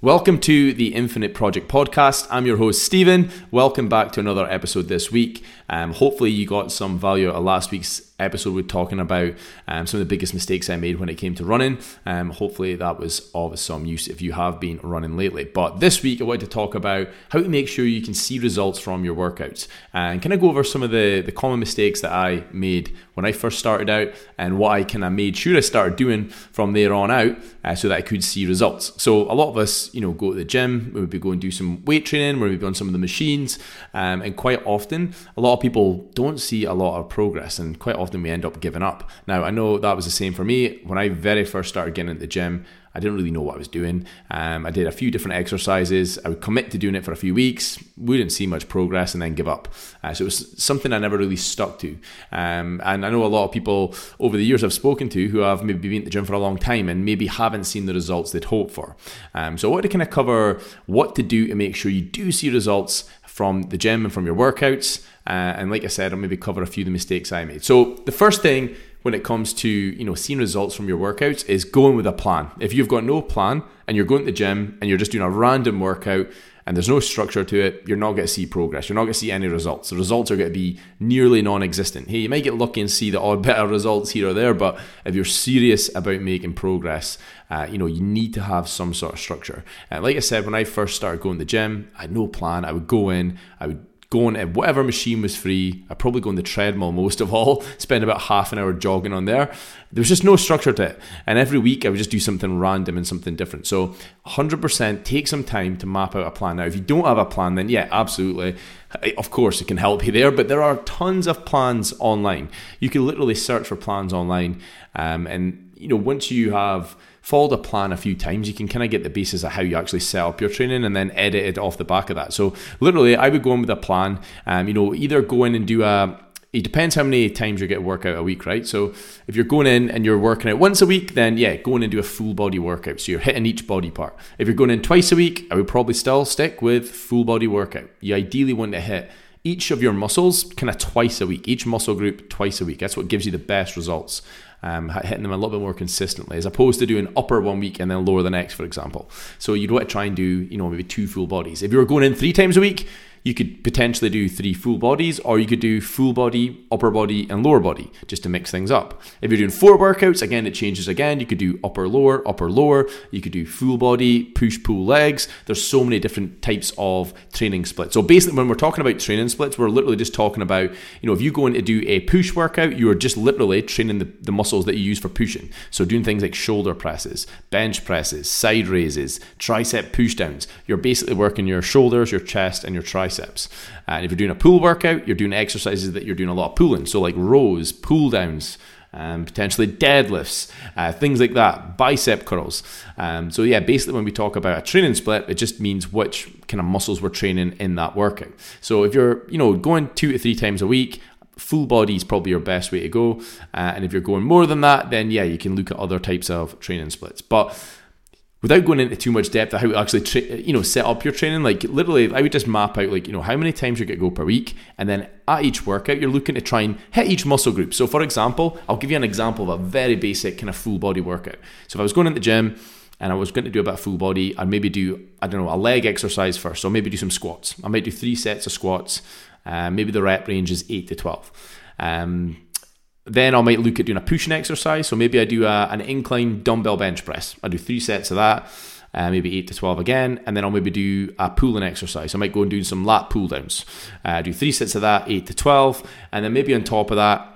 Welcome to the Infinite Project Podcast. I'm your host, Stephen. Welcome back to another episode this week. Um, hopefully, you got some value out of last week's episode We're talking about um, some of the biggest mistakes I made when it came to running. Um, hopefully, that was of some use if you have been running lately. But this week, I wanted to talk about how to make sure you can see results from your workouts and kind of go over some of the, the common mistakes that I made when I first started out and what I kind of made sure I started doing from there on out uh, so that I could see results. So, a lot of us, you know, go to the gym, we would be going do some weight training, we would be on some of the machines, um, and quite often, a lot of people don't see a lot of progress and quite often we end up giving up. Now, I know that was the same for me. When I very first started getting into the gym, I didn't really know what I was doing. Um, I did a few different exercises. I would commit to doing it for a few weeks, wouldn't see much progress, and then give up. Uh, so it was something I never really stuck to. Um, and I know a lot of people over the years I've spoken to who have maybe been at the gym for a long time and maybe haven't seen the results they'd hoped for. Um, so I wanted to kind of cover what to do to make sure you do see results from the gym and from your workouts. Uh, and like I said, I'll maybe cover a few of the mistakes I made. So the first thing when it comes to you know seeing results from your workouts is going with a plan. If you've got no plan and you're going to the gym and you're just doing a random workout and there's no structure to it, you're not going to see progress. You're not going to see any results. The results are going to be nearly non-existent. Hey, you might get lucky and see the odd better results here or there, but if you're serious about making progress, uh, you know you need to have some sort of structure. Uh, like I said, when I first started going to the gym, I had no plan. I would go in, I would going to whatever machine was free. I probably go on the treadmill most of all, spend about half an hour jogging on there. There was just no structure to it. And every week I would just do something random and something different. So 100% take some time to map out a plan. Now, if you don't have a plan, then yeah, absolutely. Of course, it can help you there, but there are tons of plans online. You can literally search for plans online. Um, and, you know, once you have followed a plan a few times, you can kind of get the basis of how you actually set up your training and then edit it off the back of that. So literally, I would go in with a plan. Um, you know, either go in and do a it depends how many times you get workout a week, right? So if you're going in and you're working out once a week, then yeah, go in and do a full body workout. So you're hitting each body part. If you're going in twice a week, I would probably still stick with full body workout. You ideally want to hit each of your muscles kind of twice a week, each muscle group twice a week. That's what gives you the best results um, hitting them a little bit more consistently, as opposed to doing upper one week and then lower the next, for example. So you'd want to try and do, you know, maybe two full bodies. If you were going in three times a week, you could potentially do three full bodies, or you could do full body, upper body, and lower body just to mix things up. If you're doing four workouts, again, it changes again. You could do upper, lower, upper, lower. You could do full body, push, pull legs. There's so many different types of training splits. So basically, when we're talking about training splits, we're literally just talking about, you know, if you go in to do a push workout, you are just literally training the, the muscles that you use for pushing. So doing things like shoulder presses, bench presses, side raises, tricep push downs. You're basically working your shoulders, your chest, and your triceps triceps. And if you're doing a pull workout, you're doing exercises that you're doing a lot of pulling. So, like rows, pull downs, um, potentially deadlifts, uh, things like that, bicep curls. Um, so, yeah, basically, when we talk about a training split, it just means which kind of muscles we're training in that workout. So, if you're, you know, going two to three times a week, full body is probably your best way to go. Uh, and if you're going more than that, then yeah, you can look at other types of training splits. But without going into too much depth of how to actually tra- you know set up your training like literally i would just map out like you know how many times going to go per week and then at each workout you're looking to try and hit each muscle group so for example i'll give you an example of a very basic kind of full body workout so if i was going into the gym and I was going to do a bit of full body, I'd maybe do, I don't know, a leg exercise first. So maybe do some squats. I might do three sets of squats. Uh, maybe the rep range is 8 to 12. Um, then I might look at doing a pushing exercise. So maybe I do a, an incline dumbbell bench press. I do three sets of that, uh, maybe 8 to 12 again. And then I'll maybe do a pulling exercise. I might go and do some lat pull downs. Uh, do three sets of that, 8 to 12. And then maybe on top of that,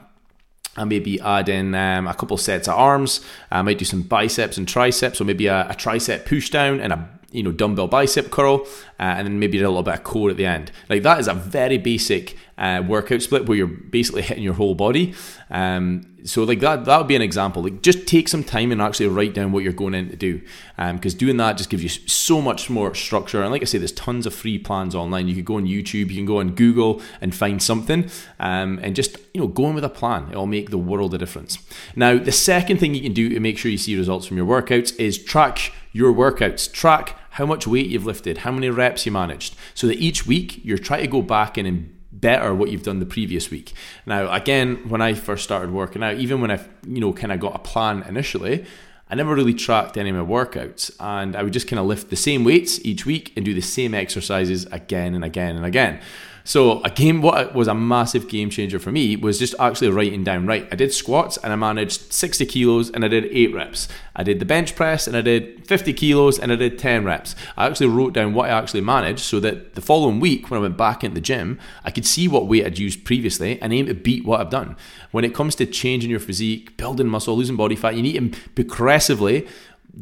I maybe add in um, a couple sets of arms. I might do some biceps and triceps. So maybe a, a tricep push down and a you know dumbbell bicep curl, uh, and then maybe a little bit of core at the end. Like that is a very basic uh, workout split where you're basically hitting your whole body. Um, so like that that would be an example. Like just take some time and actually write down what you're going in to do, because um, doing that just gives you so much more structure. And like I say, there's tons of free plans online. You can go on YouTube, you can go on Google and find something, um, and just you know go in with a plan. It'll make the world a difference. Now the second thing you can do to make sure you see results from your workouts is track your workouts. Track how much weight you've lifted, how many reps you managed, so that each week you're trying to go back in and better what you've done the previous week. Now, again, when I first started working out, even when I, you know, kind of got a plan initially, I never really tracked any of my workouts, and I would just kind of lift the same weights each week and do the same exercises again and again and again. So a game, what was a massive game changer for me was just actually writing down. Right, I did squats and I managed 60 kilos and I did eight reps. I did the bench press and I did 50 kilos and I did 10 reps. I actually wrote down what I actually managed so that the following week when I went back into the gym, I could see what weight I'd used previously and aim to beat what I've done. When it comes to changing your physique, building muscle, losing body fat, you need to progressively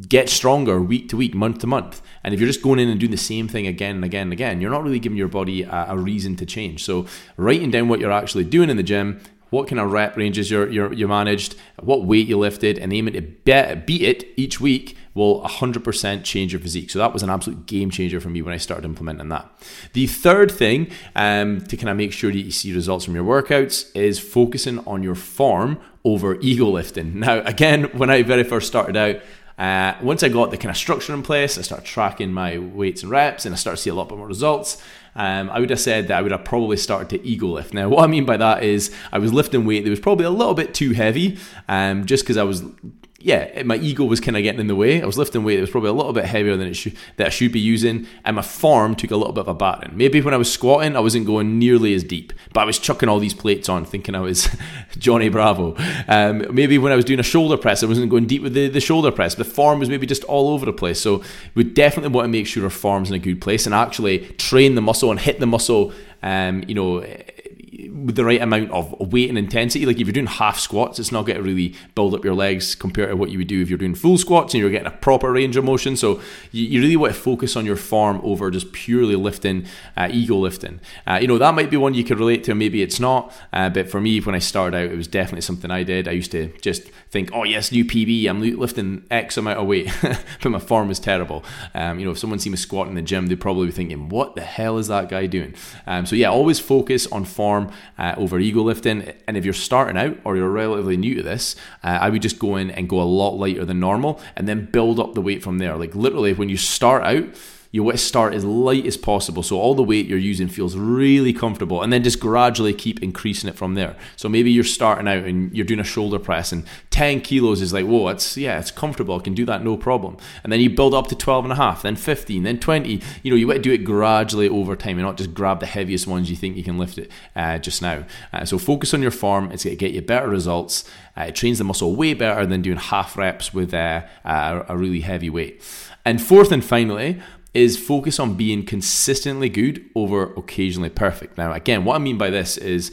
get stronger week to week, month to month. And if you're just going in and doing the same thing again and again and again, you're not really giving your body a, a reason to change. So writing down what you're actually doing in the gym, what kind of rep ranges you're, you're, you're managed, what weight you lifted, and aiming to be- beat it each week will 100% change your physique. So that was an absolute game changer for me when I started implementing that. The third thing um, to kind of make sure that you see results from your workouts is focusing on your form over ego lifting. Now, again, when I very first started out, uh, once I got the kind of structure in place, I started tracking my weights and reps, and I started to see a lot more results. Um, I would have said that I would have probably started to ego lift. Now, what I mean by that is I was lifting weight that was probably a little bit too heavy, um, just because I was yeah, my ego was kind of getting in the way. I was lifting weight that was probably a little bit heavier than it should that I should be using, and my form took a little bit of a battering. Maybe when I was squatting, I wasn't going nearly as deep, but I was chucking all these plates on, thinking I was Johnny Bravo. Um, maybe when I was doing a shoulder press, I wasn't going deep with the, the shoulder press. The form was maybe just all over the place. So we definitely want to make sure our form's in a good place and actually train the muscle and hit the muscle. Um, you know with the right amount of weight and intensity. Like if you're doing half squats, it's not going to really build up your legs compared to what you would do if you're doing full squats and you're getting a proper range of motion. So you, you really want to focus on your form over just purely lifting, uh, ego lifting. Uh, you know, that might be one you could relate to, maybe it's not. Uh, but for me, when I started out, it was definitely something I did. I used to just think, oh, yes, new PB, I'm lifting X amount of weight, but my form was terrible. Um, you know, if someone see me squat in the gym, they'd probably be thinking, what the hell is that guy doing? Um, so yeah, always focus on form uh, over ego lifting. And if you're starting out or you're relatively new to this, uh, I would just go in and go a lot lighter than normal and then build up the weight from there. Like literally, when you start out, you want to start as light as possible. So all the weight you're using feels really comfortable and then just gradually keep increasing it from there. So maybe you're starting out and you're doing a shoulder press and 10 kilos is like whoa it's yeah it's comfortable i can do that no problem. And then you build up to 12 and a half then 15 then 20 you know you want to do it gradually over time and not just grab the heaviest ones you think you can lift it uh, just now. Uh, so focus on your form. It's going to get you better results. Uh, it trains the muscle way better than doing half reps with uh, a really heavy weight. And fourth and finally is focus on being consistently good over occasionally perfect. Now, again, what I mean by this is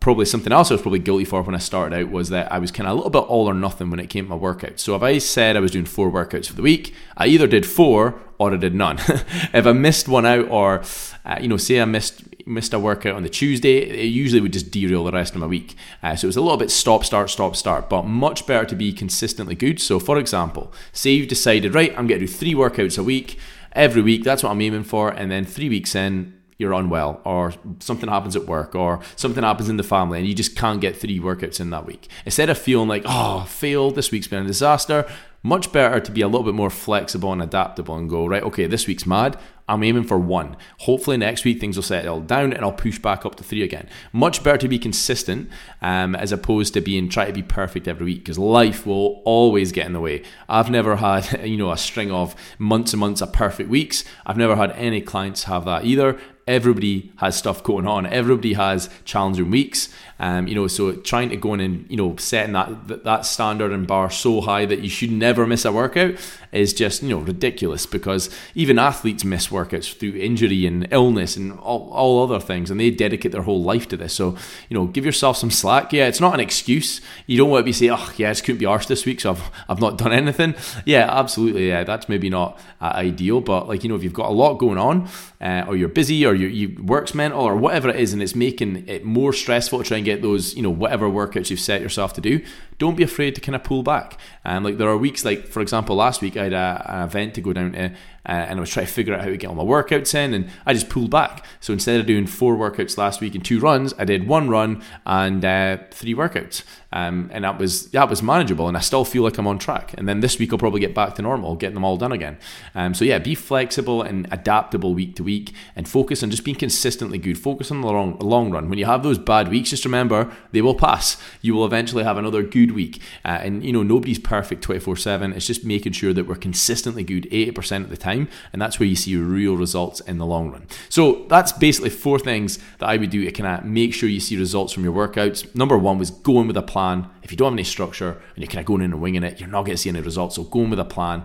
probably something else I was probably guilty for when I started out was that I was kind of a little bit all or nothing when it came to my workouts. So if I said I was doing four workouts for the week, I either did four or I did none. if I missed one out, or uh, you know, say I missed missed a workout on the Tuesday, it usually would just derail the rest of my week. Uh, so it was a little bit stop, start, stop, start, but much better to be consistently good. So for example, say you've decided, right, I'm going to do three workouts a week every week. That's what I'm aiming for. And then three weeks in, you're unwell or something happens at work or something happens in the family and you just can't get three workouts in that week. Instead of feeling like, oh, failed, this week's been a disaster, much better to be a little bit more flexible and adaptable and go, right, okay, this week's mad. I'm aiming for one. Hopefully, next week things will settle down and I'll push back up to three again. Much better to be consistent um, as opposed to being try to be perfect every week because life will always get in the way. I've never had you know a string of months and months of perfect weeks. I've never had any clients have that either everybody has stuff going on. Everybody has challenging weeks. Um, you know, so trying to go in and you know setting that that standard and bar so high that you should never miss a workout is just you know ridiculous because even athletes miss workouts through injury and illness and all, all other things, and they dedicate their whole life to this. So you know, give yourself some slack. Yeah, it's not an excuse. You don't want to be saying, "Oh, yeah, I just couldn't be arsed this week, so I've I've not done anything." Yeah, absolutely. Yeah, that's maybe not uh, ideal, but like you know, if you've got a lot going on, uh, or you're busy, or you you work's mental, or whatever it is, and it's making it more stressful to try and get those, you know, whatever workouts you've set yourself to do, don't be afraid to kind of pull back. And like there are weeks, like for example, last week I had a, an event to go down to, uh, and I was trying to figure out how to get all my workouts in, and I just pulled back. So instead of doing four workouts last week and two runs, I did one run and uh, three workouts, um, and that was that was manageable, and I still feel like I'm on track. And then this week I'll probably get back to normal, getting them all done again. Um, so yeah, be flexible and adaptable week to week, and focus on just being consistently good. Focus on the long long run. When you have those bad weeks, just remember they will pass. You will eventually have another good good week. Uh, and you know, nobody's perfect 24 7. It's just making sure that we're consistently good 80% of the time. And that's where you see real results in the long run. So that's basically four things that I would do to kind of make sure you see results from your workouts. Number one was going with a plan. If you don't have any structure and you're kind of going in and winging it, you're not going to see any results. So going with a plan.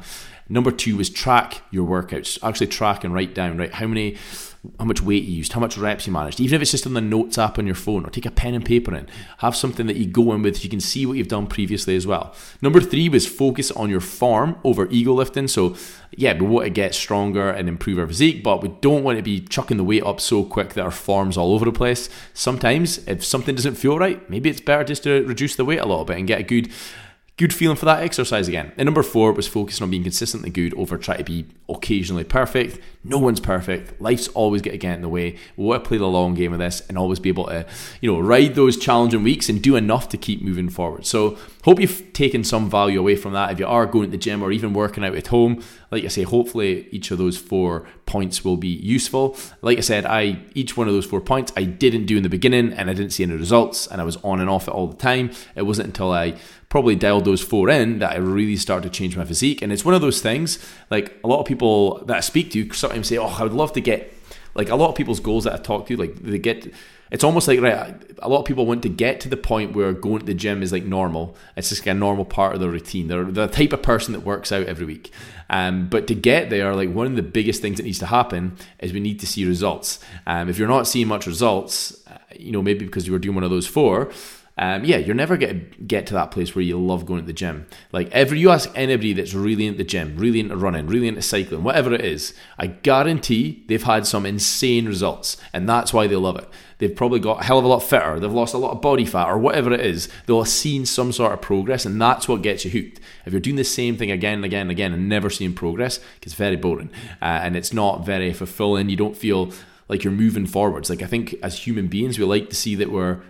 Number two was track your workouts. Actually track and write down, right? How many how much weight you used, how much reps you managed, even if it's just on the notes app on your phone, or take a pen and paper in. Have something that you go in with, so you can see what you've done previously as well. Number three was focus on your form over ego lifting. So, yeah, we want to get stronger and improve our physique, but we don't want to be chucking the weight up so quick that our form's all over the place. Sometimes, if something doesn't feel right, maybe it's better just to reduce the weight a little bit and get a good good feeling for that exercise again. And number four was focusing on being consistently good over trying to be occasionally perfect. No one's perfect. Life's always going to get in the way. We want to play the long game of this and always be able to, you know, ride those challenging weeks and do enough to keep moving forward. So hope you've taken some value away from that. If you are going to the gym or even working out at home, like I say, hopefully each of those four points will be useful. Like I said, I each one of those four points I didn't do in the beginning and I didn't see any results and I was on and off it all the time. It wasn't until I probably dialed those four in that I really started to change my physique. And it's one of those things, like a lot of people that I speak to sometimes say, Oh, I would love to get like a lot of people's goals that I talk to, like they get it's almost like right a lot of people want to get to the point where going to the gym is like normal. It's just like a normal part of their routine. They're the type of person that works out every week. Um, but to get there like one of the biggest things that needs to happen is we need to see results. Um, if you're not seeing much results uh, you know maybe because you were doing one of those four um, yeah, you're never going to get to that place where you love going to the gym. Like every you ask anybody that's really into the gym, really into running, really into cycling, whatever it is, I guarantee they've had some insane results, and that's why they love it. They've probably got a hell of a lot fitter, they've lost a lot of body fat, or whatever it is. They'll have seen some sort of progress, and that's what gets you hooked. If you're doing the same thing again and again and again and never seeing progress, it's very boring uh, and it's not very fulfilling. You don't feel like you're moving forwards. Like I think as human beings, we like to see that we're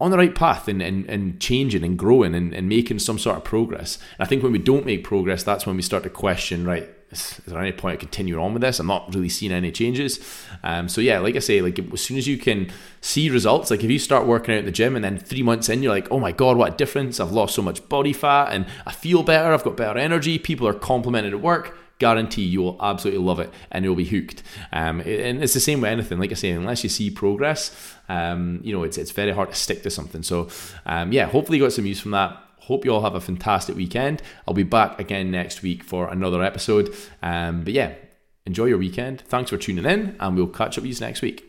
on the right path and, and, and changing and growing and, and making some sort of progress. And I think when we don't make progress, that's when we start to question, right, is, there any point continuing on with this? I'm not really seeing any changes. Um, so yeah, like I say, like as soon as you can see results, like if you start working out in the gym and then three months in, you're like, oh my God, what a difference. I've lost so much body fat and I feel better. I've got better energy. People are complimented at work guarantee you will absolutely love it and you'll be hooked. Um, and it's the same with anything. Like I say, unless you see progress, um, you know, it's it's very hard to stick to something. So, um, yeah, hopefully you got some use from that. Hope you all have a fantastic weekend. I'll be back again next week for another episode. Um, but yeah, enjoy your weekend. Thanks for tuning in, and we'll catch up with you next week.